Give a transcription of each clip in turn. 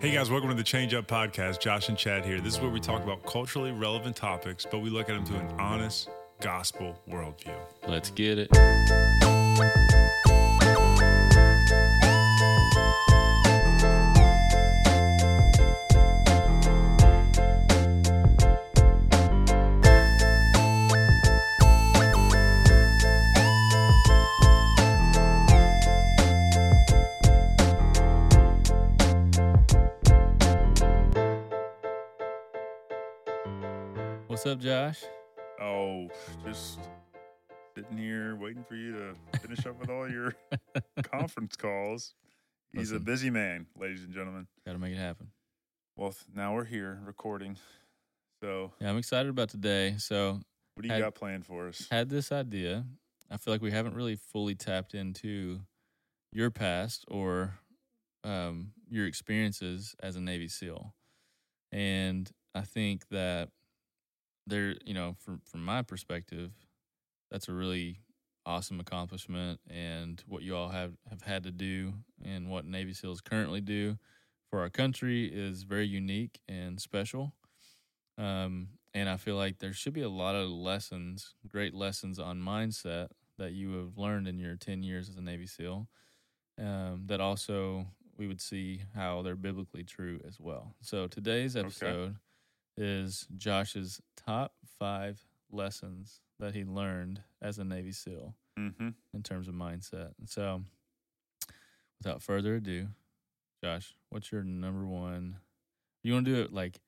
Hey guys, welcome to the Change Up Podcast. Josh and Chad here. This is where we talk about culturally relevant topics, but we look at them through an honest gospel worldview. Let's get it. Josh? Oh, just sitting here waiting for you to finish up with all your conference calls. He's a busy man, ladies and gentlemen. Got to make it happen. Well, th- now we're here recording. So, Yeah, I'm excited about today. So, what do you Had- got planned for us? had this idea. I feel like we haven't really fully tapped into your past or um, your experiences as a Navy SEAL, and I think that there, you know, from from my perspective, that's a really awesome accomplishment, and what you all have have had to do, and what Navy SEALs currently do for our country is very unique and special. Um, and I feel like there should be a lot of lessons, great lessons on mindset that you have learned in your 10 years as a Navy SEAL um, that also we would see how they're biblically true as well. So today's episode is Josh's top five lessons that he learned as a Navy SEAL Mm-hmm. in terms of mindset. And so without further ado, Josh, what's your number one? You want to do it like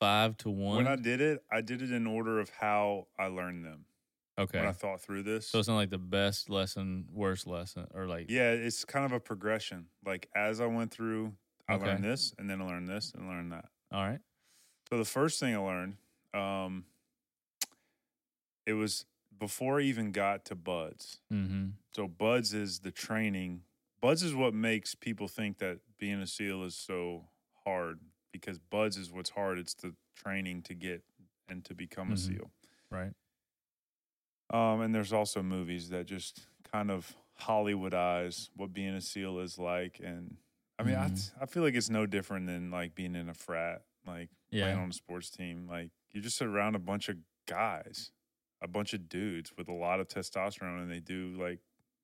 five to one? When I did it, I did it in order of how I learned them. okay. When I thought through this. So it's not like the best lesson, worst lesson, or like yeah, it's kind of a progression. Like as I went through, I Okay. learned this, and then I learned this, and learned that. all right, So the first thing I learned, um, it was before I even got to Buds. mm-hmm. So Buds is the training. Buds is what makes people think that being a SEAL is so hard because Buds is what's hard. It's the training to get and to become a Mhm. SEAL. right, Um, and there's also movies that just kind of Hollywoodize what being a SEAL is like. And I mean, Mhm. I, I feel like it's no different than like being in a frat, like playing on a sports team. Like you're just around a bunch of guys, a bunch of dudes with a lot of testosterone, and they do like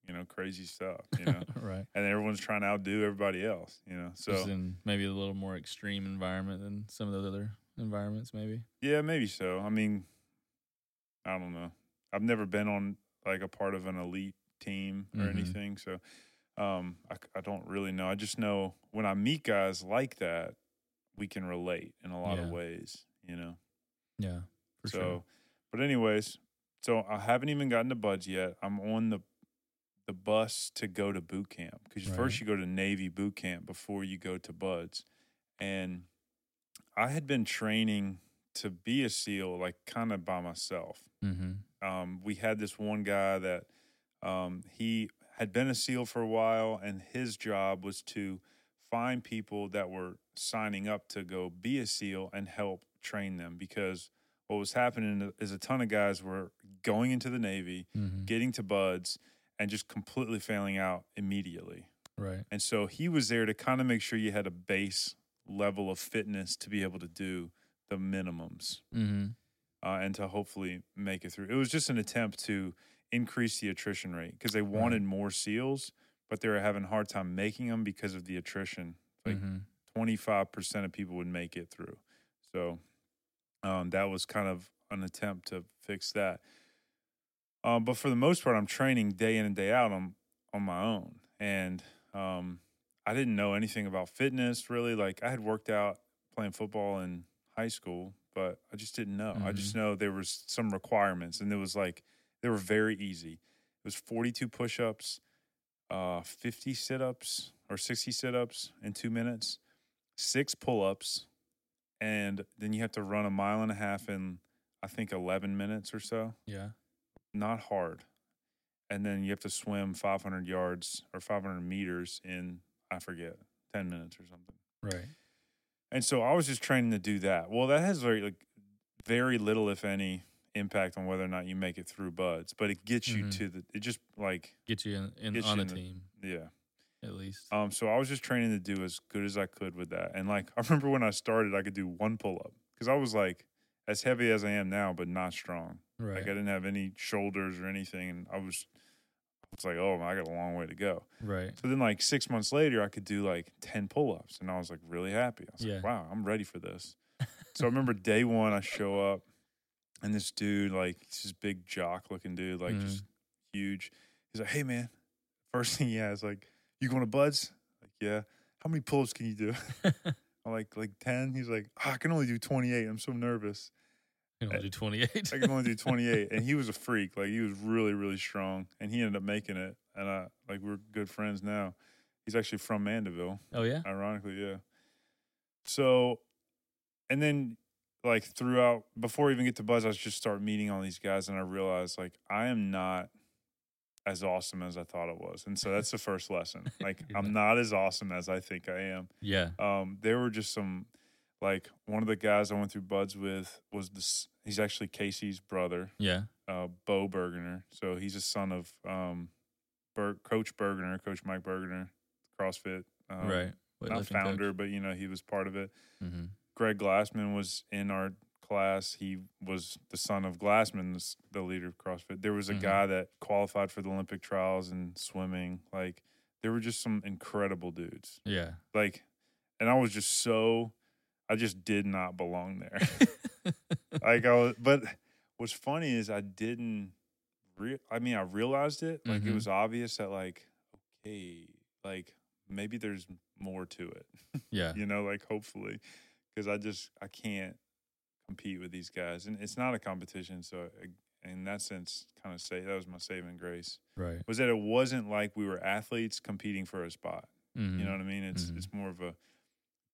you know crazy stuff, you know. right. and everyone's trying to outdo everybody else, you know. So Just in maybe a little more extreme environment than some of the other environments, maybe. yeah, maybe so. I mean, I don't know. I've never been on like a part of an elite team or Mhm. anything, so um, I, I don't really know. I just know when I meet guys like that, we can relate in a lot of ways, you know. Yeah, for so, sure. but anyways, so I haven't even gotten to Buds yet. I'm on the the bus to go to boot camp because Right. first you go to Navy boot camp before you go to Buds, and I had been training to be a SEAL like kind of by myself. Mm-hmm. Um, we had this one guy that um, he had been a SEAL for a while, and his job was to find people that were signing up to go be a SEAL and help train them because what was happening is a ton of guys were going into the Navy, Mm-hmm. getting to buds, and just completely failing out immediately. Right. And so he was there to kind of make sure you had a base level of fitness to be able to do the minimums Mm-hmm. uh, and to hopefully make it through. It was just an attempt to increase the attrition rate because they wanted more SEALs, but they were having a hard time making them because of the attrition. Like mm-hmm. 25% of people would make it through. So um, that was kind of an attempt to fix that. Um, but for the most part, I'm training day in and day out on, on my own. And um, I didn't know anything about fitness really. Like I had worked out playing football in high school, but I just didn't know. I just know there was some requirements and it was like, they were very easy. It was 42 push ups, uh, 50 sit ups or 60 sit ups in two minutes, six pull ups, and then you have to run a mile and a half in, I think, 11 minutes or so. Yeah. Not hard. And then you have to swim 500 yards or 500 meters in, I forget, 10 minutes or something. Right. And so I was just training to do that. Well, that has very, like, very little, if any, impact on whether or not you make it through buds, but it gets you Mhm. to the, it just like, Get you in, in Get you on a in the- team yeah. at least. Um, so I was just training to do as good as I could with that. And like I remember when I started, I could do one pull up because I was like as heavy as I am now, but not strong. right. Like I didn't have any shoulders or anything, and I was, I was like, oh, I got a long way to go. right. So then, like six months later, I could do like ten pull ups, and I was like really happy. I was Yeah. like, wow, I'm ready for this. so I remember day one, I show up, and this dude, like, he's this big jock looking dude, like Mhm. just huge. He's like, hey man, first thing he has, like, you going to Buds? Like, yeah. How many pull ups can you do? I'm like, like ten. He's like, "Ah, I can only do twenty eight. I'm so nervous. You know, do 28. I can only do 28. And he was a freak. Like he was really, really strong. And he ended up making it. And I like we're good friends now. He's actually from Mandeville, oh, yeah? ironically, yeah. So and then like throughout before I even get to Buds, I just start meeting all these guys and I realized like I am not as awesome as I thought it was. And so that's the first lesson. Like I'm not as awesome as I think I am Yeah. um, there were just some like one of the guys I went through buds with was this. He's actually Casey's brother, Yeah. uh, Bo Burgener. So he's a son of um, Ber- Coach Burgener, Coach Mike Burgener, CrossFit. Um, right. Not founder, but you know he was part of it. hmm Greg Glassman was in our class. He was the son of Glassman, the, leader of CrossFit. There was a Mhm. guy that qualified for the Olympic trials in swimming. Like there were just some incredible dudes Yeah. like and i was just so i just did not belong there like i was but what's funny is i didn't re- i mean i realized it like it Mhm. was obvious that like okay like maybe there's more to it yeah. you know like hopefully because i just i can't compete with these guys and it's not a competition so in that sense kind of say that was my saving grace Right. was that it wasn't like we were athletes competing for a spot hmm you know what I mean? It's Mhm. it's more of a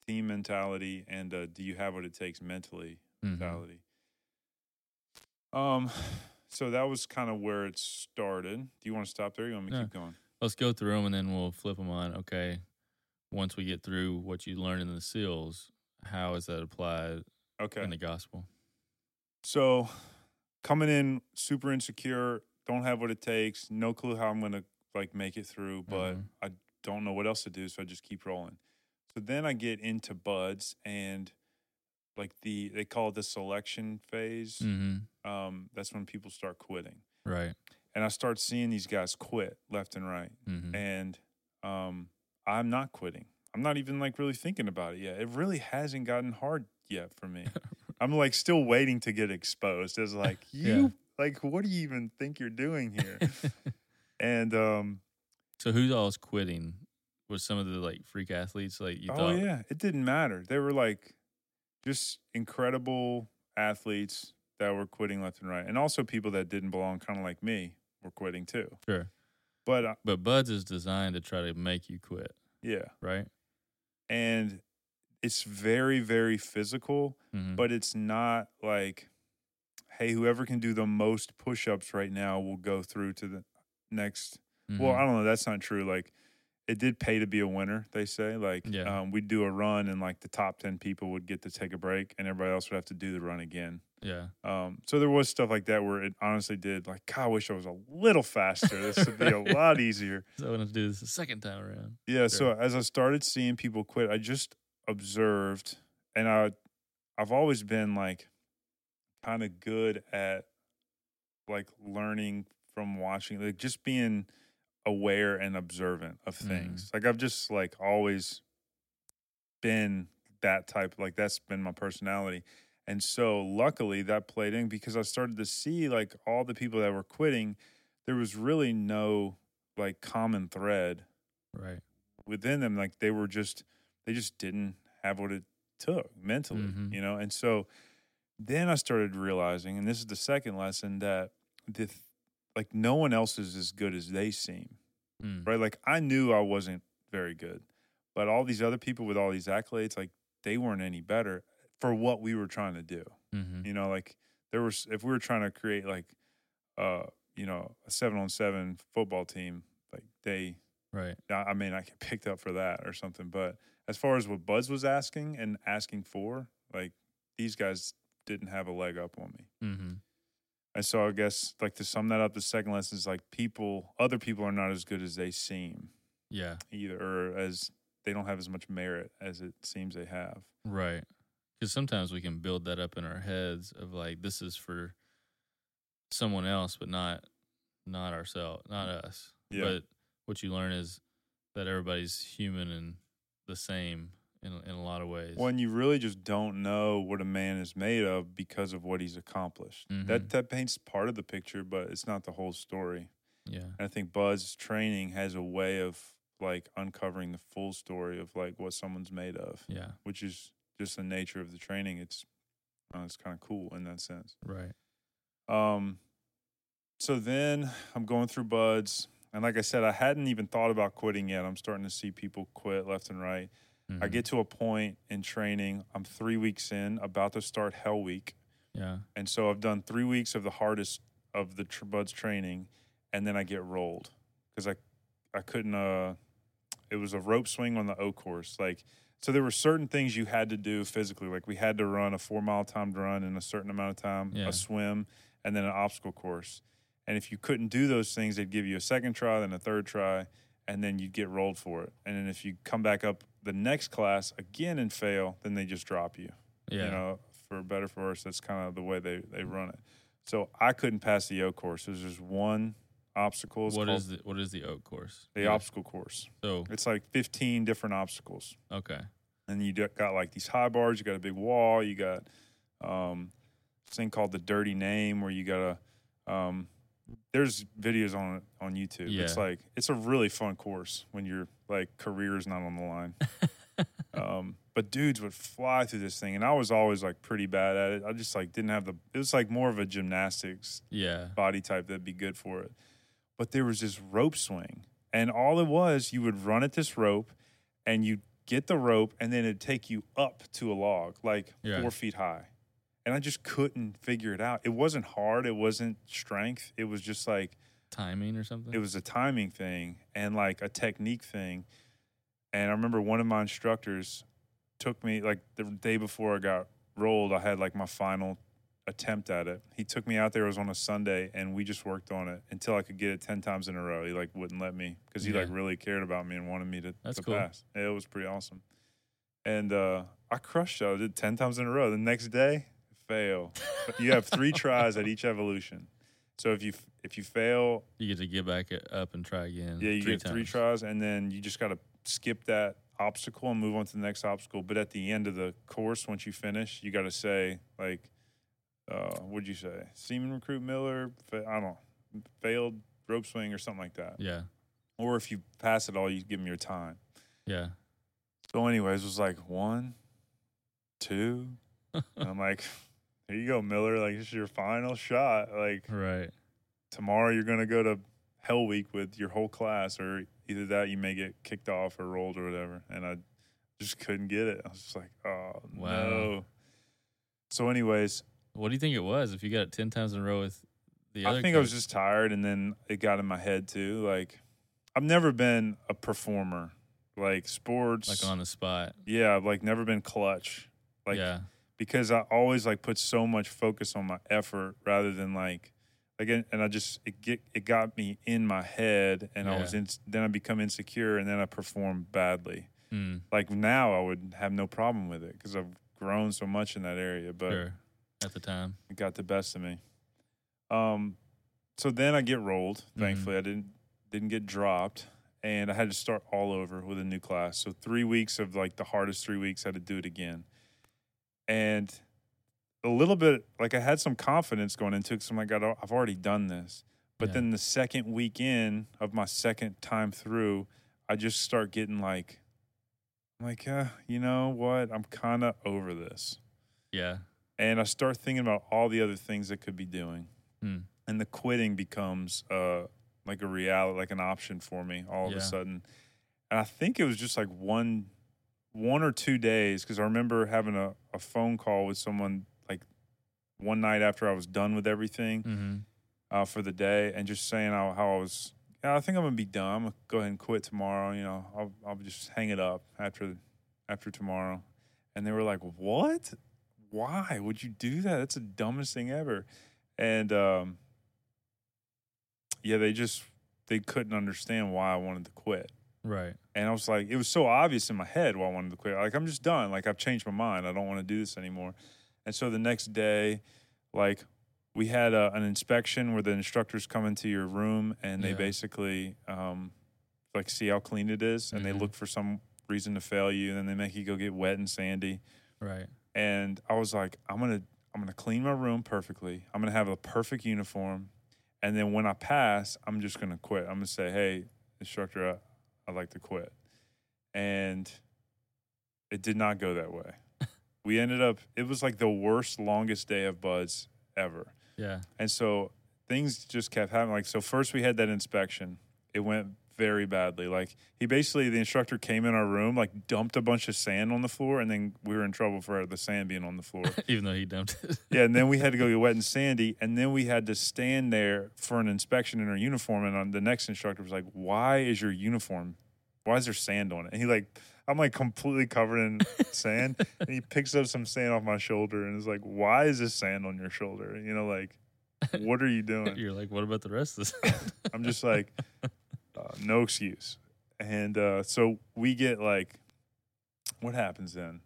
team mentality and uh, do you have what it takes mentally Mm-hmm. mentality. Um, so that was kind of where it started. Do you want to stop there? Or you want me to No. keep going? Let's go through them and then we'll flip them on. Okay. Once we get through what you learned in the SEALs, how is that applied Okay. in the gospel? So coming in super insecure, don't have what it takes, no clue how I'm gonna like make it through, but Mhm. I don't know what else to do, so I just keep rolling. So then I get into buds and like the they call it the selection phase. Mm-hmm. Um, that's when people start quitting. Right. And I start seeing these guys quit left and right. Mm-hmm. And um I'm not quitting. I'm not even like really thinking about it yet. It really hasn't gotten hard yet for me. I'm like still waiting to get exposed as like you Yeah. like what do you even think you're doing here? and um so who's all's quitting? Was some of the like freak athletes like you oh thought? yeah, it didn't matter. They were like just incredible athletes that were quitting left and right. And also people that didn't belong kind of like me were quitting too. Sure. But uh, But Buds is designed to try to make you quit, yeah, right? And it's very very physical, Mm-hmm. but it's not like hey, whoever can do the most push-ups right now will go through to the next Mm-hmm. Well, I don't know. That's not true. Like, it did pay to be a winner. They say like, Yeah. um, we'd do a run and like the top ten people would get to take a break, and everybody else would have to do the run again. yeah. Um, so there was stuff like that where it honestly did like, God, I wish I was a little faster. This would be a lot easier. So I want to do this the second time around. Yeah. So as I started seeing people quit, I just observed, and I, I've always been like, kind of good at, like learning from watching, like just being aware and observant of Mhm. things. Like I've just like always been that type. Like that's been my personality. And so luckily that played in because I started to see like all the people that were quitting, there was really no like common thread Right. within them like they were just they just didn't have what it took mentally Mhm. you know and so then i started realizing and this is the second lesson that the th- like no one else is as good as they seem Mm. right like i knew i wasn't very good but all these other people with all these accolades like they weren't any better for what we were trying to do Mm-hmm. you know like there was if we were trying to create like uh you know a seven on seven football team like they Right. I mean, I get picked up for that or something. But as far as what Buds was asking and asking for, like these guys didn't have a leg up on me. Mm-hmm. And so I guess like to sum that up, the second lesson is like people, other people are not as good as they seem. Yeah. either, or as they don't have as much merit as it seems they have. Right. Because sometimes we can build that up in our heads of like this is for someone else, but not not ourselves, not us. Yeah. But what you learn is that everybody's human and the same in in a lot of ways. When you really just don't know what a man is made of because of what he's accomplished. Mhm. That that paints part of the picture, but it's not the whole story. yeah. And I think Buds training has a way of like uncovering the full story of like what someone's made of, Yeah. which is just the nature of the training. It's uh, it's kind of cool in that sense. Right. Um, so then I'm going through buds, and like I said, I hadn't even thought about quitting yet. I'm starting to see people quit left and right. I Mhm. get to a point in training. I'm three weeks in, about to start Hell Week, Yeah. and so I've done three weeks of the hardest of the tr- buds training, and then I get rolled because I I couldn't. Uh, it was a rope swing on the O course, like. So there were certain things you had to do physically, like we had to run a four mile timed run in a certain amount of time, Yeah. a swim, and then an obstacle course. And if you couldn't do those things, they'd give you a second try, then a third try, and then you'd get rolled for it. And then if you come back up the next class again and fail, then they just drop you. Yeah. You know, for better for worse, that's kind of the way they, they run it. So I couldn't pass the O course. There's just one obstacle. It's what called is the what is the oak course? the Yeah. obstacle course? So It's like 15 different obstacles okay. and you got like these high bars. You got a big wall. You got um, this thing called the dirty name, where you got to. Um, there's videos on on YouTube. It's like it's a really fun course when your like career is not on the line. um, but dudes would fly through this thing, and I was always like pretty bad at it. I just like didn't have the. It was like more of a gymnastics Yeah. body type that'd be good for it. But there was this rope swing, and all it was, you would run at this rope, and you'd get the rope, and then it'd take you up to a log, like Yeah. four feet high. And I just couldn't figure it out. It wasn't hard. It wasn't strength. It was just like Timing or something? it was a timing thing and like a technique thing. And I remember one of my instructors took me like the day before I got rolled, I had like my final attempt at it. He took me out there, it was on a Sunday, and we just worked on it until I could get it 10 times in a row. He like wouldn't let me because he like really cared about me and wanted me to, That's to cool. pass. It was pretty awesome. And uh, I crushed it. I did 10 times in a row. The next day, fail. you have three tries at each evolution. So if you if you fail you get to get back up and try again. yeah, you get three tries, and then you just got to skip that obstacle and move on to the next obstacle. But at the end of the course, once you finish, you got to say like, uh, what'd you say? Seaman recruit Miller, fa- I don't know, failed rope swing or something like that. Yeah. Or if you pass it all, you give them your time. Yeah. So, anyways, it was like one, two, and I'm like, here you go, Miller. Like this is your final shot. Like right. tomorrow you're going to go to Hell Week with your whole class, or either that you may get kicked off or rolled or whatever. And I just couldn't get it. I was just like, oh Wow. no. So, anyways, What do you think it was if you got it 10 times in a row with the other I think I was just tired, and then it got in my head too. Like, I've never been a performer, like sports. like on the spot. yeah, I've like never been clutch. Like, yeah. Because I always like put so much focus on my effort rather than like again and I just it get it got me in my head and I was in then I become insecure and then I perform badly. Mm, Like now I would have no problem with it cuz I've grown so much in that area but sure. At the time. it got the best of me. Um so then I get rolled. Thankfully I didn't didn't get dropped and I had to start all over with a new class. So 3 weeks of like the hardest 3 weeks I had to do it again and a little bit like I had some confidence going into it because I'm like, "God, I've already done this. But Yeah. then the second week in of my second time through, I just start getting like, I'm like, uh, you know what? I'm kind of over this. Yeah. And I start thinking about all the other things I could be doing. Hmm. And the quitting becomes uh, like a reality, like an option for me all of a sudden. And I think it was just like one one or two days because I remember having a, a phone call with someone like one night after I was done with everything Mm-hmm. uh, for the day and just saying how, how I was, yeah, I think I'm gonna be done. I'm gonna go ahead and quit tomorrow. You know, I'll, I'll just hang it up after after tomorrow. And they were like, "What? Why would you do that? That's the dumbest thing ever." And um, yeah, they just they couldn't understand why I wanted to quit. Right. And I was like, it was so obvious in my head why I wanted to quit. Like, I'm just done. Like, I've changed my mind. I don't want to do this anymore. And so the next day, like, we had a, an inspection where the instructors come into your room and they Yeah. basically, um, like, see how clean it is, and Mhm. they look for some reason to fail you, and then they make you go get wet and sandy. Right. And I was like, I'm gonna, I'm gonna clean my room perfectly. I'm gonna have a perfect uniform, and then when I pass, I'm just gonna quit. I'm gonna say, hey, instructor, I'd like to quit. And it did not go that way. we ended up, it was like the worst, longest day of buds ever. Yeah. And so things just kept happening. Like, so first we had that inspection. It went very badly. Like, he basically, the instructor came in our room, like, dumped a bunch of sand on the floor, and then we were in trouble for the sand being on the floor. Even though he dumped it. yeah, and then we had to go get wet and sandy, and then we had to stand there for an inspection in our uniform. And on the next instructor was like, "Why is your uniform? Why is there sand on it?" And he like, I'm like completely covered in sand, and he picks up some sand off my shoulder and is like, "Why is this sand on your shoulder?" You know, like, what are you doing? You're like, what about the rest of this? I'm just like, uh, no excuse. And uh, so we get like, what happens then?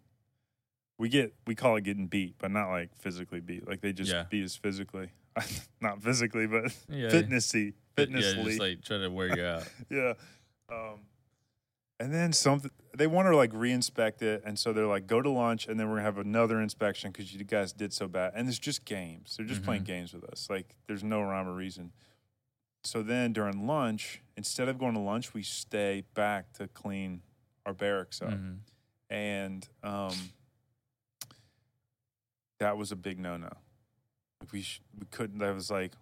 We get we call it getting beat, but not like physically beat. Like they just Yeah. beat us physically, not physically, but yeah. fitnessy, Yeah, fitnessly. just like try to wear you out. yeah. Um, and then something they want to like re-inspect it, and so they're like, go to lunch, and then we're gonna have another inspection because you guys did so bad. And it's just games; they're just playing Mhm. games with us. Like there's no rhyme or reason. So then during lunch, instead of going to lunch, we stay back to clean our barracks up, Mhm. and um, that was a big no-no. Like we sh- we couldn't. That was like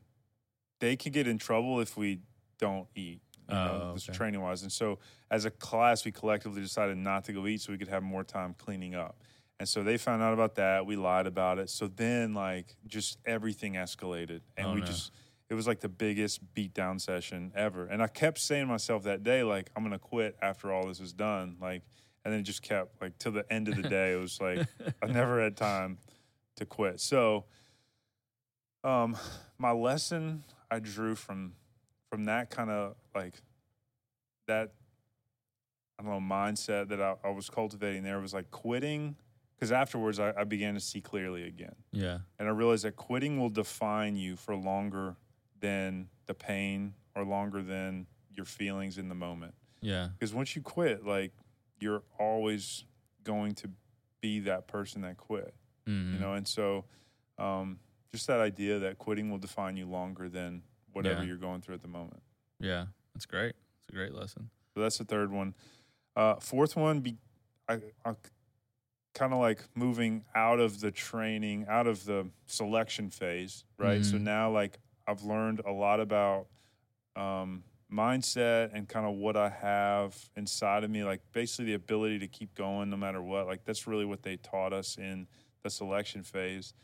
they could get in trouble if we don't eat. You know, Oh, okay. training wise. And so as a class, we collectively decided not to go eat so we could have more time cleaning up. And so they found out about that. We lied about it. So then, like, just everything escalated. And Oh, we no. just, it was like the biggest beatdown session ever. And I kept saying to myself that day, like, I'm to quit after all this is done. Like, and then it just kept, like, till the end of the day, it was like, I never had time to quit. So, um, my lesson I drew from from that kind of like that I don't know mindset that I, I was cultivating there was like quitting because afterwards I, I began to see clearly again, Yeah. and I realized that quitting will define you for longer than the pain or longer than your feelings in the moment. Yeah. Because once you quit, like you're always going to be that person that quit Mhm. you know and so um, just that idea that quitting will define you longer than whatever Yeah. you're going through at the moment Yeah. That's great. It's a great lesson. so that's the third one uh, fourth one be I, I kind of like moving out of the training out of the selection phase right so Mhm. now like i've learned a lot about um, mindset and kind of what i have inside of me like basically the ability to keep going no matter what like that's really what they taught us in the selection phase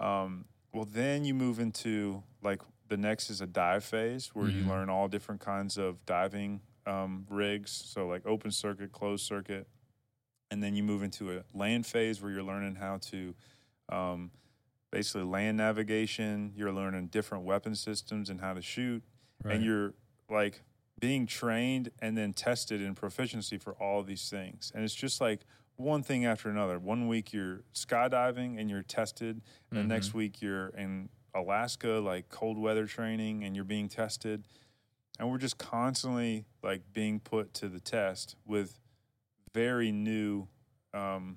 um, well then you move into like the next is a dive phase where you Mhm. learn all different kinds of diving um, rigs so like open circuit closed circuit and then you move into a land phase where you're learning how to um, basically land navigation you're learning different weapon systems and how to shoot Right. and you're like being trained and then tested in proficiency for all of these things and it's just like one thing after another one week you're skydiving and you're tested and the next Mm-hmm. week you're in alaska like cold weather training and you're being tested and we're just constantly like being put to the test with very new um,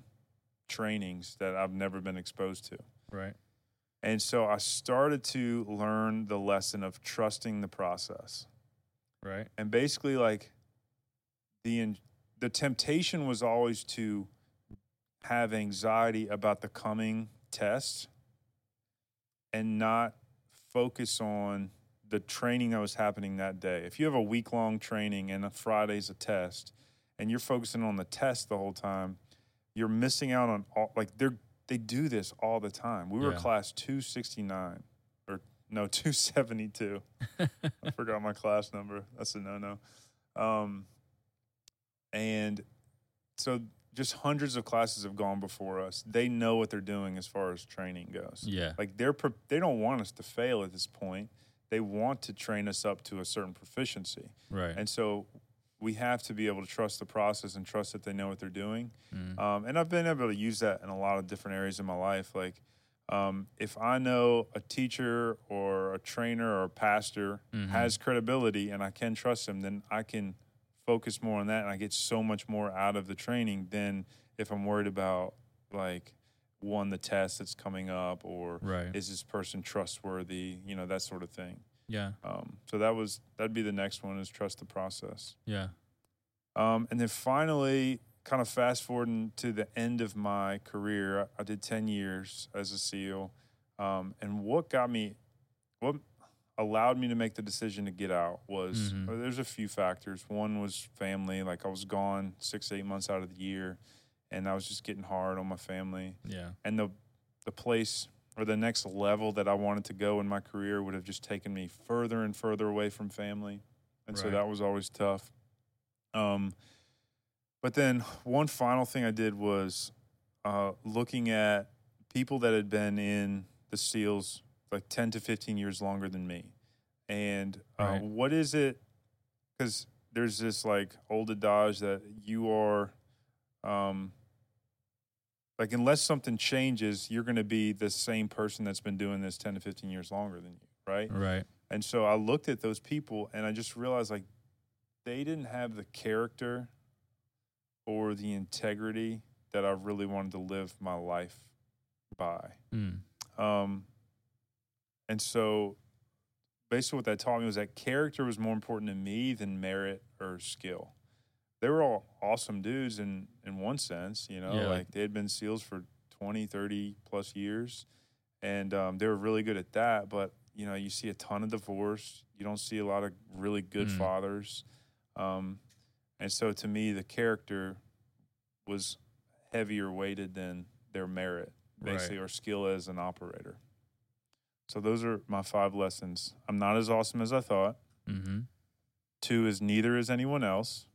trainings that i've never been exposed to right. And so I started to learn the lesson of trusting the process. Right. And basically like the in- the temptation was always to have anxiety about the coming test and not focus on the training that was happening that day. If you have a week long training and a Friday's a test and you're focusing on the test the whole time, you're missing out on all like they're they do this all the time. We were Yeah. class 269 or no 272. I forgot my class number. That's a no no. Um, and so just hundreds of classes have gone before us. They know what they're doing as far as training goes. Yeah. Like they're they don't want us to fail at this point. They want to train us up to a certain proficiency. Right. And so we have to be able to trust the process and trust that they know what they're doing. Mm. Um, and I've been able to use that in a lot of different areas in my life. Like, um, if I know a teacher or a trainer or a pastor Mhm. has credibility and I can trust them, then I can focus more on that and I get so much more out of the training than if I'm worried about like one the test that's coming up or Right. is this person trustworthy, you know, that sort of thing. Yeah. Um, so that was that'd be the next one is trust the process. Yeah. Um, and then finally, kind of fast forwarding to the end of my career, I, I did 10 years as a SEAL. Um, and what got me, what allowed me to make the decision to get out was Mhm. well, there's a few factors. One was family, like I was gone six, eight months out of the year, and I was just getting hard on my family. Yeah. And the, the place or the next level that I wanted to go in my career would have just taken me further and further away from family. And so that was always tough. Um, but then one final thing I did was uh, looking at people that had been in the SEALs like 10 to 15 years longer than me. And uh, Right. what is it? Because there's this like old adage that you are, um, like, unless something changes, you're going to be the same person that's been doing this 10 to 15 years longer than you, right? Right. And so I looked at those people and I just realized like they didn't have the character or the integrity that I really wanted to live my life by. Mm. Um, and so basically what that taught me was that character was more important to me than merit or skill. They were all awesome dudes in, in one sense, you know, Yeah, like- they had been SEALs for 20, 30 plus years. And um, they were really good at that. But, you know, you see a ton of divorce. You don't see a lot of really good Mm. fathers. Um, and so to me, the character was heavier weighted than their merit, Right. basically, or skill as an operator. So those are my five lessons. I'm not as awesome as I thought. Mm-hmm. Two is neither is anyone else.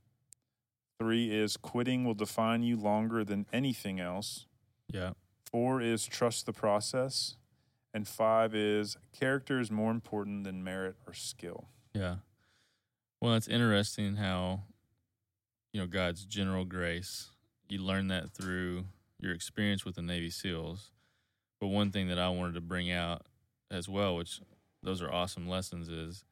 Three is quitting will define you longer than anything else. Yeah. Four is trust the process. And five is character is more important than merit or skill. Yeah. Well, it's interesting how, you know, God's general grace, you learn that through your experience with the Navy SEALs. But one thing that I wanted to bring out as well, which those are awesome lessons, is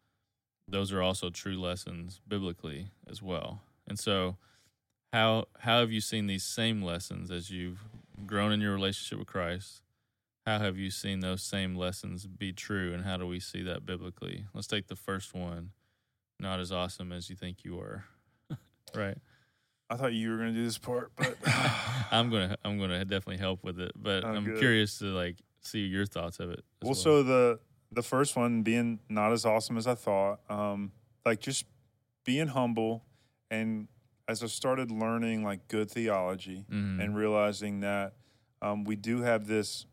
those are also true lessons biblically as well. And so, how how have you seen these same lessons as you've grown in your relationship with Christ? How have you seen those same lessons be true, and how do we see that biblically? Let's take the first one. Not as awesome as you think you were, right? I thought you were going to do this part, but I'm gonna I'm gonna definitely help with it, but Oh, I'm curious to like see your thoughts of it. as well, so the the first one being not as awesome as I thought, um, like just being humble, and as I started learning like good theology Mhm. and realizing that um, we do have this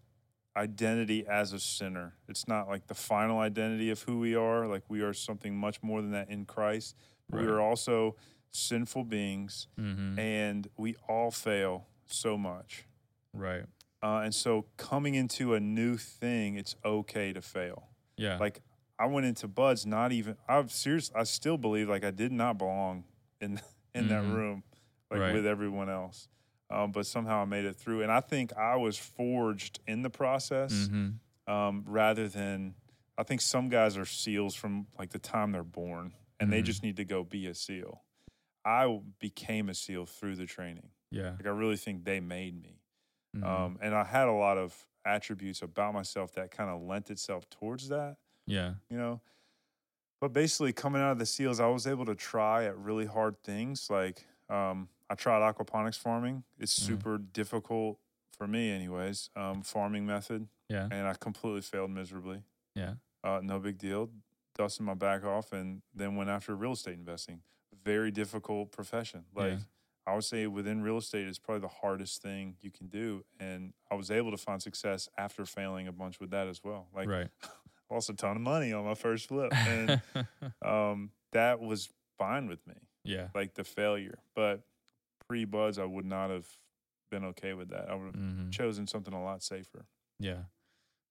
identity as a sinner. It's not like the final identity of who we are. Like we are something much more than that in Christ. We are also sinful beings, Mhm. and we all fail so much. right, Uh, and so coming into a new thing, it's okay to fail. yeah, Like I went into Buds, not even. I've serious. I still believe like I did not belong in in that Mhm. room, like Right. with everyone else. Um, but somehow I made it through, and I think I was forged in the process hmm um, rather than. I think some guys are seals from like the time they're born, and they Mhm. just need to go be a seal. I became a seal through the training. yeah, Like I really think they made me. mhm. Um, and I had a lot of attributes about myself that kind of lent itself towards that, yeah, you know. But basically, coming out of the SEALs, I was able to try at really hard things. Like um, I tried aquaponics farming. It's Mhm. super difficult for me, anyways. Um, farming method, yeah, and I completely failed miserably. yeah, Uh, no big deal. Dusted my back off, and then went after real estate investing. Very difficult profession. Like Yeah. I would say, within real estate, it's probably the hardest thing you can do. And I was able to find success after failing a bunch with that as well. Like right. lost a ton of money on my first flip, and um, that was fine with me. yeah, Like the failure, but pre buds, I would not have been okay with that. I would have hmm chosen something a lot safer. yeah.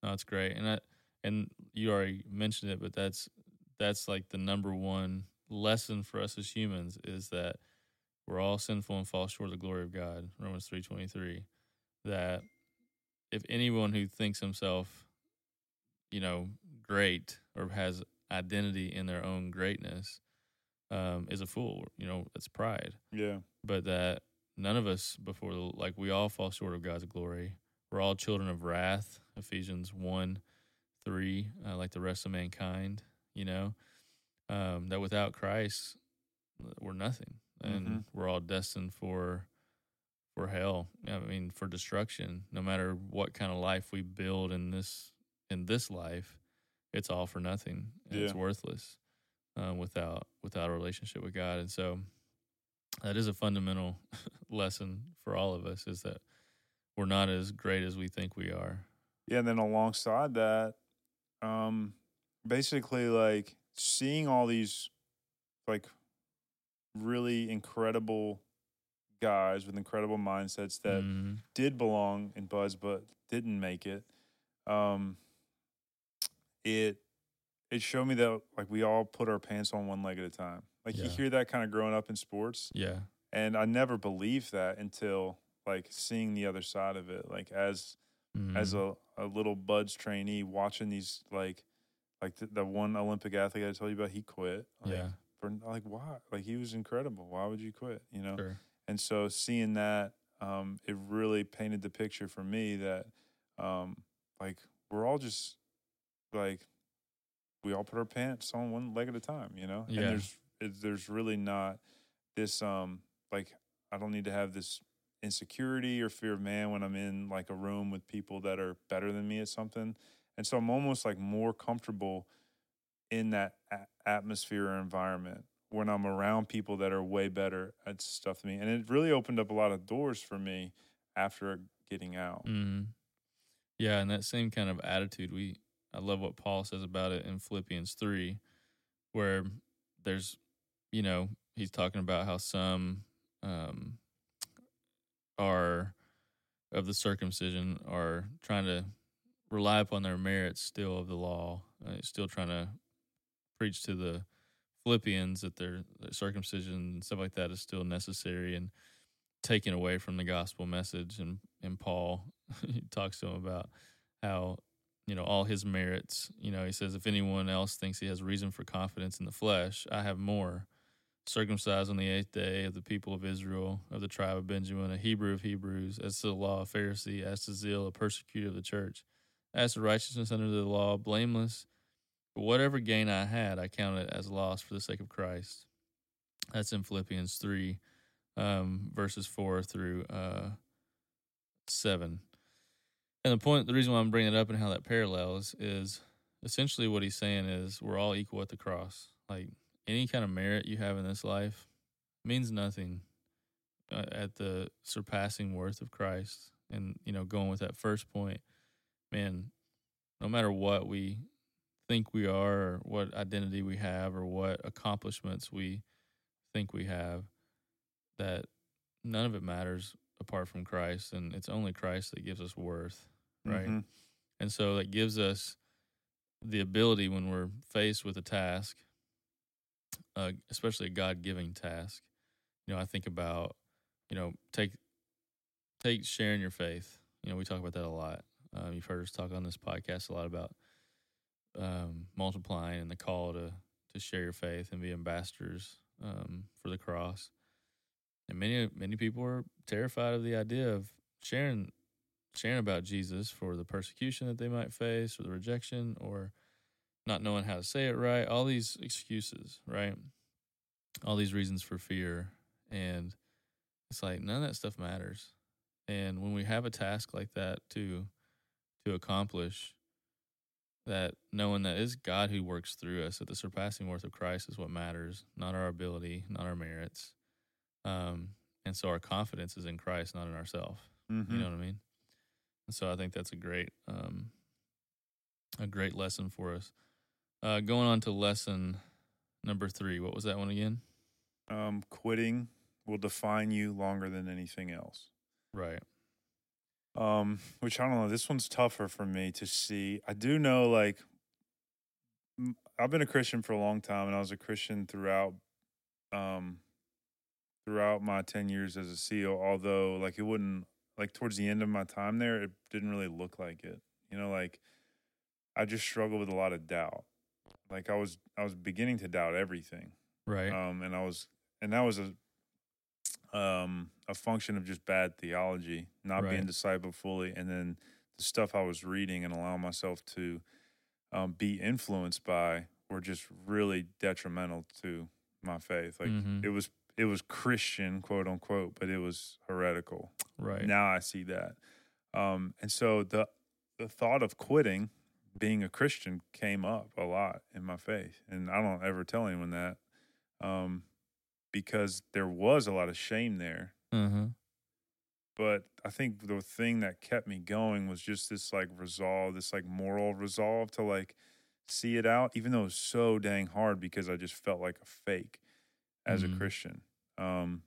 No, that's great, and that, and you already mentioned it, but that's that's like the number one lesson for us as humans is that we're all sinful and fall short of the glory of God. Romans three twenty three. That if anyone who thinks himself, you know, great or has identity in their own greatness, um, is a fool. You know, it's pride. Yeah. But that none of us before like we all fall short of God's glory. We're all children of wrath. Ephesians one three, uh, like the rest of mankind. You know, um, that without Christ, we're nothing, and Mhm. we're all destined for for hell. I mean, for destruction. No matter what kind of life we build in this in this life, it's all for nothing. and It's worthless um, without without a relationship with God. And so, that is a fundamental lesson for all of us: is that we're not as great as we think we are. Yeah, and then alongside that, um, basically like seeing all these like really incredible guys with incredible mindsets that Mhm. did belong in Buds but didn't make it. Um, it it showed me that like we all put our pants on one leg at a time. Like you hear that kind of growing up in sports, Yeah, and I never believed that until like seeing the other side of it. Like as as Mhm. a, a little buds trainee watching these like like the, the one olympic athlete i told you about he quit like, yeah, for like why like he was incredible why would you quit you know sure. and so seeing that um it really painted the picture for me that um like we're all just like we all put our pants on one leg at a time you know? Yeah. and there's there's really not this um like i don't need to have this insecurity or fear of man when i'm in like a room with people that are better than me at something. And so i'm almost like more comfortable in that a- atmosphere or environment when i'm around people that are way better at stuff than me. And it really opened up a lot of doors for me after getting out. Hmm Yeah, and that same kind of attitude, we I love what Paul says about it in Philippians three, where there's, you know, he's talking about how some um, are of the circumcision are trying to rely upon their merits still of the law, uh, still trying to preach to the Philippians that their, their circumcision and stuff like that is still necessary and taken away from the gospel message. And and Paul talks to him about how you know all his merits. You know, he says if anyone else thinks he has reason for confidence in the flesh, I have more. Circumcised on the eighth day of the people of Israel, of the tribe of Benjamin, a Hebrew of Hebrews, as to the law, a Pharisee, as to zeal, a persecutor of the church, as to righteousness under the law, blameless. But whatever gain I had, I counted as loss for the sake of Christ. That's in Philippians 3, um, verses 4 through uh, 7. And the point, the reason why I'm bringing it up and how that parallels is essentially what he's saying is we're all equal at the cross. Like any kind of merit you have in this life means nothing uh, at the surpassing worth of Christ. And, you know, going with that first point, man, no matter what we think we are or what identity we have or what accomplishments we think we have, that none of it matters apart from Christ. And it's only Christ that gives us worth, right? Mhm. And so that gives us the ability when we're faced with a task, uh, especially a God giving task. You know, I think about, you know, take take sharing your faith. You know, we talk about that a lot. Um, you've heard us talk on this podcast a lot about um, multiplying and the call to to share your faith and be ambassadors um, for the cross. And many many people are terrified of the idea of sharing sharing about Jesus for the persecution that they might face or the rejection or not knowing how to say it right, all these excuses, right? All these reasons for fear. And it's like none of that stuff matters. And when we have a task like that to to accomplish, that knowing that it's God who works through us, that the surpassing worth of Christ is what matters, not our ability, not our merits. Um, and so our confidence is in Christ, not in ourselves. Mhm. You know what I mean? So I think that's a great um a great lesson for us. Uh going on to lesson number 3. What was that one again? um, quitting will define you longer than anything else Right. um, which I don't know. This one's tougher for me to see. I do know, like, I've been a Christian for a long time, and I was a Christian throughout, um, throughout my ten years as a SEAL. Although, like, it wouldn't like towards the end of my time there, it didn't really look like it. You know, like I just struggled with a lot of doubt. Like I was, I was beginning to doubt everything. Right. Um, and I was, and that was a, um, a function of just bad theology, not being Right. discipled fully, and then the stuff I was reading and allowing myself to um, be influenced by were just really detrimental to my faith. Like Mhm. it was, it was Christian, quote unquote, but it was heretical. right. Now I see that. Um, and so the the thought of quitting being a Christian came up a lot in my faith. And I don't ever tell anyone that. Um, because there was a lot of shame there. uh-huh. But I think the thing that kept me going was just this like resolve, this like moral resolve to like see it out, even though it was so dang hard because I just felt like a fake as Mhm. a Christian. Um,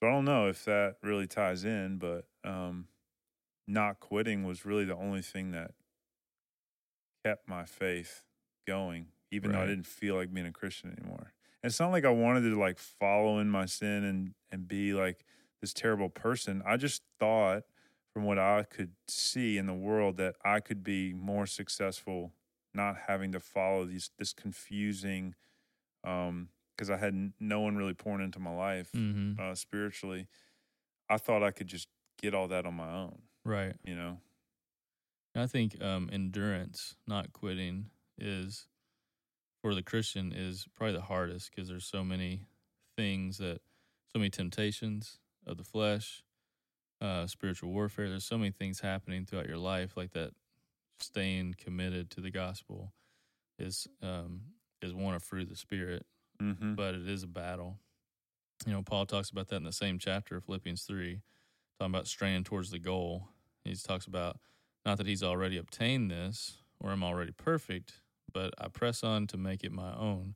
so I don't know if that really ties in, but um, not quitting was really the only thing that kept my faith going, even though I didn't feel like being a Christian anymore. And it's not like I wanted to like follow in my sin and and be like this terrible person. I just thought from what I could see in the world that I could be more successful not having to follow these this confusing um because I had no one really pouring into my life hmm uh, spiritually. I thought I could just get all that on my own, Right. you know. I think um, endurance, not quitting, is for the Christian is probably the hardest because there's so many things that, so many temptations of the flesh, uh, spiritual warfare. There's so many things happening throughout your life, like that. Staying committed to the gospel is um, is one of fruit of the spirit, Mm-hmm. but it is a battle. You know, Paul talks about that in the same chapter, of Philippians 3, talking about straining towards the goal. He talks about not that he's already obtained this or I'm already perfect, but I press on to make it my own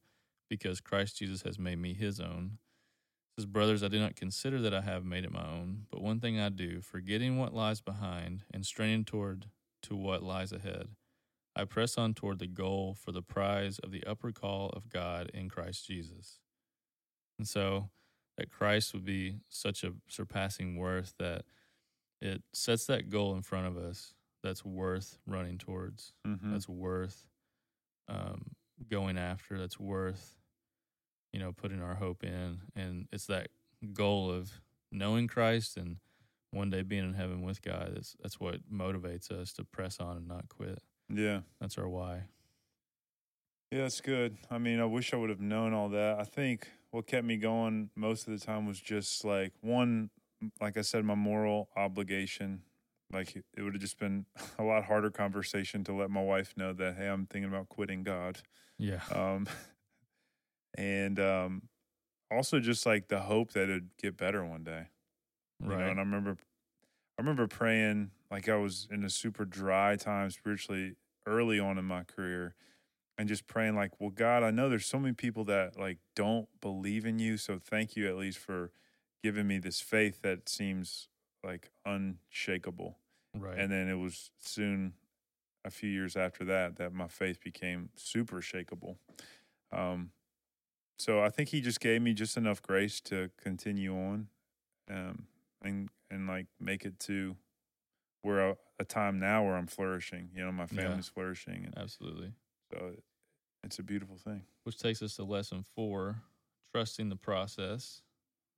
because Christ Jesus has made me his own. Says, Brothers, I do not consider that I have made it my own, but one thing I do, forgetting what lies behind and straining toward to what lies ahead. I press on toward the goal for the prize of the upper call of God in Christ Jesus. And so that Christ would be such a surpassing worth that it sets that goal in front of us that's worth running towards, Mm-hmm. that's worth um, going after, that's worth, you know, putting our hope in. And it's that goal of knowing Christ and one day being in heaven with God. That's, that's what motivates us to press on and not quit. Yeah. That's our why. Yeah, that's good. I mean, I wish I would have known all that. I think what kept me going most of the time was just like one, like I said, my moral obligation. Like it- would have just been a lot harder conversation to let my wife know that hey, I'm thinking about quitting God. Yeah. Um, and um, also just like the hope that it'd get better one day. You know, right. and I remember, I remember praying like I was in a super dry time spiritually early on in my career, and just praying like, well, God, I know there's so many people that like don't believe in you, so thank you at least for giving me this faith that seems like unshakable. right. And then it was soon, a few years after that, that my faith became super shakable. Um, so I think He just gave me just enough grace to continue on, um, and and like make it to where a, a time now where I'm flourishing. You know, my Yeah. family's flourishing, and Absolutely. so it, it's a beautiful thing. Which takes us to lesson four trusting the process,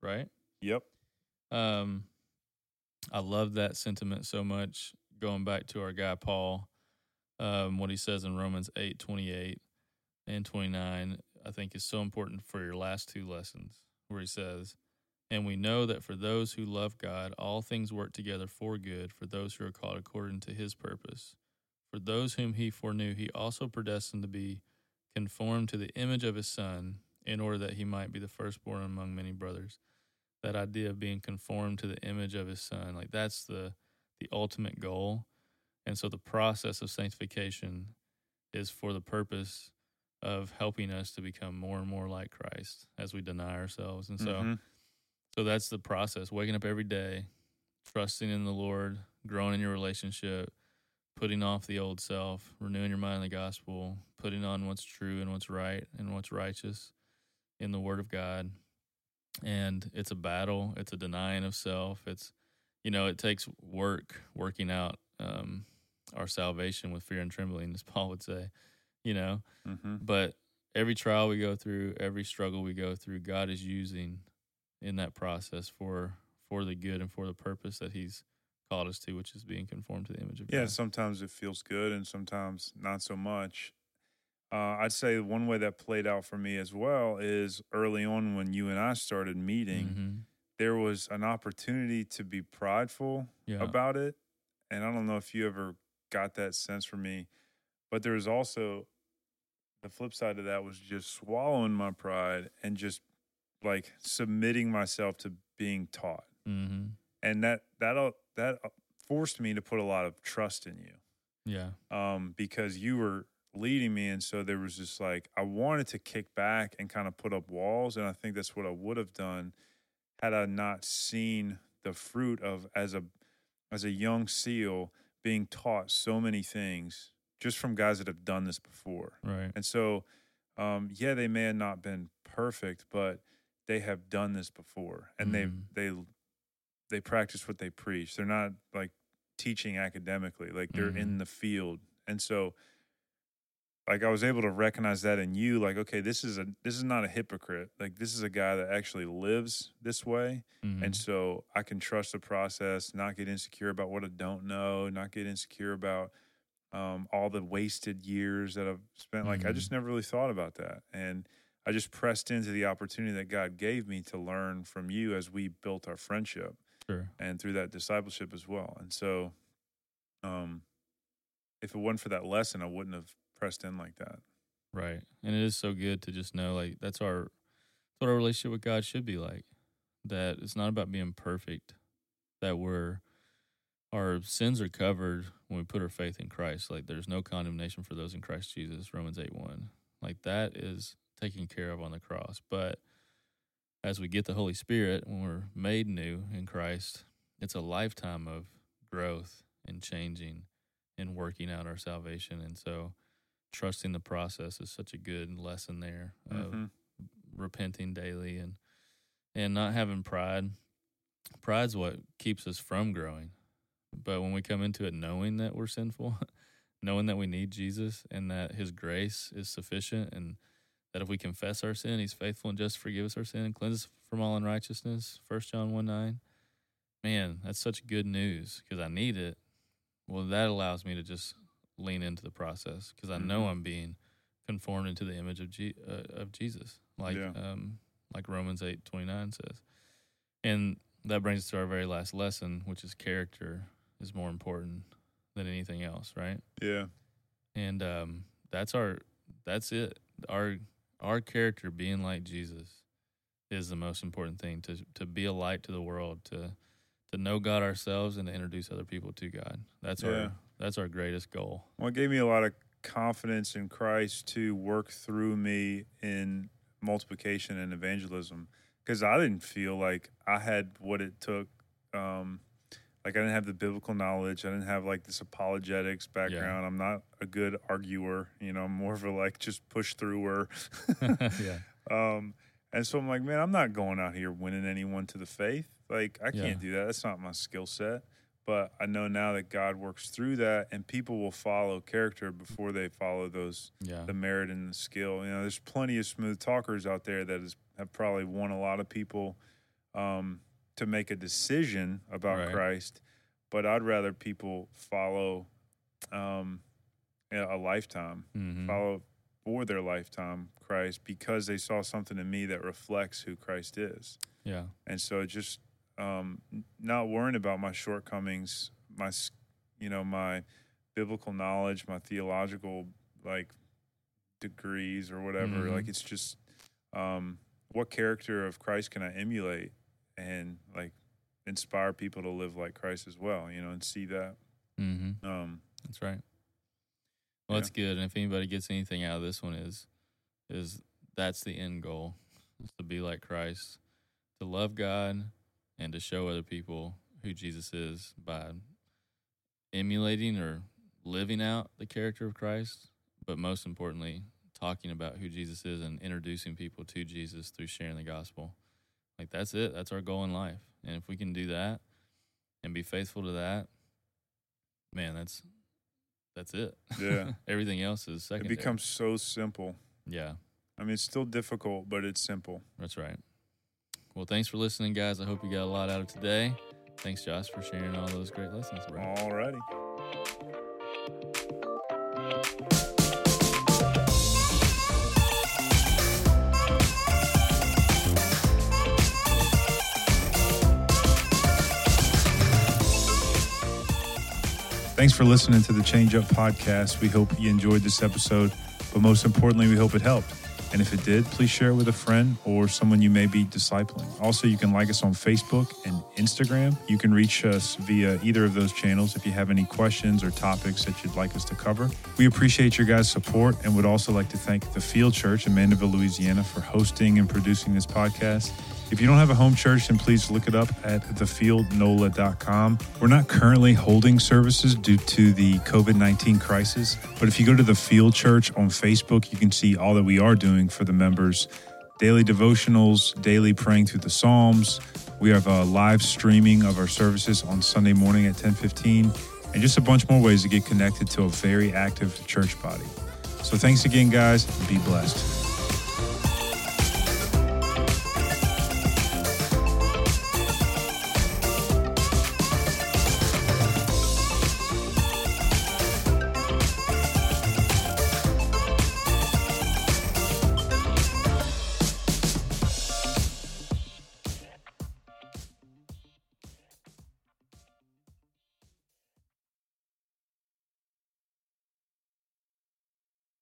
right? Yep. Um, I love that sentiment so much. Going back to our guy Paul, um, what he says in Romans eight twenty eight and twenty nine, I think is so important for your last two lessons, where he says, "And we know that for those who love God, all things work together for good for those who are called according to His purpose. For those whom He foreknew, He also predestined to be conformed to the image of His Son, in order that He might be the firstborn among many brothers." that idea of being conformed to the image of his son like that's the the ultimate goal and so the process of sanctification is for the purpose of helping us to become more and more like Christ as we deny ourselves and so Mhm. So that's the process waking up every day trusting in the Lord growing in your relationship putting off the old self renewing your mind in the gospel putting on what's true and what's right and what's righteous in the Word of God. And it's a battle. It's a denying of self. It's you know it takes work working out um, our salvation with fear and trembling, as Paul would say. You know, Mm-hmm. but every trial we go through, every struggle we go through, God is using in that process for for the good and for the purpose that He's called us to, which is being conformed to the image of Yeah, God. Yeah, sometimes it feels good and sometimes not so much. Uh, I'd say one way that played out for me as well is early on when you and I started meeting, Mhm. there was an opportunity to be prideful Yeah. about it. And I don't know if you ever got that sense from me, but there was also the flip side of that was just swallowing my pride and just like submitting myself to being taught. hmm And that that that uh, forced me to put a lot of trust in you Yeah. um, because you were leading me. And so there was just like, I wanted to kick back and kind of put up walls. And I think that's what I would have done had I not seen the fruit of as a as a young seal being taught so many things just from guys that have done this before. Right. And so, um, yeah, they may have not been perfect, but they have done this before, and Mhm. they they they practice what they preach. They're not like teaching academically; like they're in the field. And so, like I was able to recognize that in you. Like, okay, this is a this is not a hypocrite. Like this is a guy that actually lives this way, Mhm. and so I can trust the process, not get insecure about what I don't know, not get insecure about um, all the wasted years that I've spent. Like I Mhm. just never really thought about that, and I just pressed into the opportunity that God gave me to learn from you as we built our friendship sure. and through that discipleship as well. And so, um, if it wasn't for that lesson, I wouldn't have pressed in like that. Right. And it is so good to just know like that's our that's what our relationship with God should be like. That it's not about being perfect. That we're our sins are covered when we put our faith in Christ. Like there's no condemnation for those in Christ Jesus, Romans eight one. Like that is taken care of on the cross. But as we get the Holy Spirit, when we're made new in Christ, it's a lifetime of growth and changing and working out our salvation. And so trusting the process is such a good lesson there of Mhm. repenting daily and and not having pride. Pride's what keeps us from growing. But when we come into it knowing that we're sinful, knowing that we need Jesus and that his grace is sufficient and that if we confess our sin, he's faithful and just to forgive us our sin and cleanse us from all unrighteousness. First John 1 9. Man, that's such good news because I need it. Well, that allows me to just lean into the process because I know Mhm. I'm being conformed into the image of G- uh, of Jesus, like Yeah. um, like Romans eight twenty nine says. And that brings us to our very last lesson, which is character is more important than anything else, right? Yeah. And um, that's our that's it. Our our character being like Jesus is the most important thing to to be a light to the world, to to know God ourselves and to introduce other people to God. That's Yeah. our that's our greatest goal. Well, it gave me a lot of confidence in Christ to work through me in multiplication and evangelism because I didn't feel like I had what it took. Um, like I didn't have the biblical knowledge. I didn't have like this apologetics background. I'm not a good arguer. You know, I'm more of a like just push througher. yeah. Um, and so I'm like, man, I'm not going out here winning anyone to the faith. Like, I can't do that. That's not my skill set. But I know now that God works through that, and people will follow character before they follow those Yeah. the merit and the skill. You know, there's plenty of smooth talkers out there that have probably won a lot of people um, to make a decision about Right. Christ. But I'd rather people follow um, a lifetime Mhm. follow for their lifetime Christ because they saw something in me that reflects who Christ is. Yeah. And so just um, not worrying about my shortcomings, my you know my biblical knowledge, my theological like degrees or whatever. Mhm. Like it's just um, what character of Christ can I emulate and like inspire people to live like Christ as well, you know, and see that. Mm-hmm. Um, That's right. Well, Yeah. that's good. And if anybody gets anything out of this one, is is that's the end goal, to be like Christ, to love God, and to show other people who Jesus is by emulating or living out the character of Christ, but most importantly, talking about who Jesus is and introducing people to Jesus through sharing the gospel. Like that's it. That's our goal in life. And if we can do that and be faithful to that, man, that's that's it. Yeah. Everything else is secondary. it becomes so simple. yeah, I mean, it's still difficult, but it's simple. that's right. Well, thanks for listening, guys. I hope you got a lot out of today. Thanks, Josh, for sharing all those great lessons, bro. Alrighty. Thanks for listening to the Change Up podcast. We hope you enjoyed this episode, but most importantly, we hope it helped. And if it did, please share it with a friend or someone you may be discipling. Also, you can like us on Facebook and Instagram. You can reach us via either of those channels if you have any questions or topics that you'd like us to cover. We appreciate your guys' support and would also like to thank the Field Church in Mandeville, Louisiana for hosting and producing this podcast. If you don't have a home church, then please look it up at thefieldnola.com. We're not currently holding services due to the COVID 19 crisis, but if you go to the Field Church on Facebook, you can see all that we are doing for the members daily devotionals, daily praying through the Psalms. We have a live streaming of our services on Sunday morning at 10:15, and just a bunch more ways to get connected to a very active church body. So thanks again, guys. Be blessed.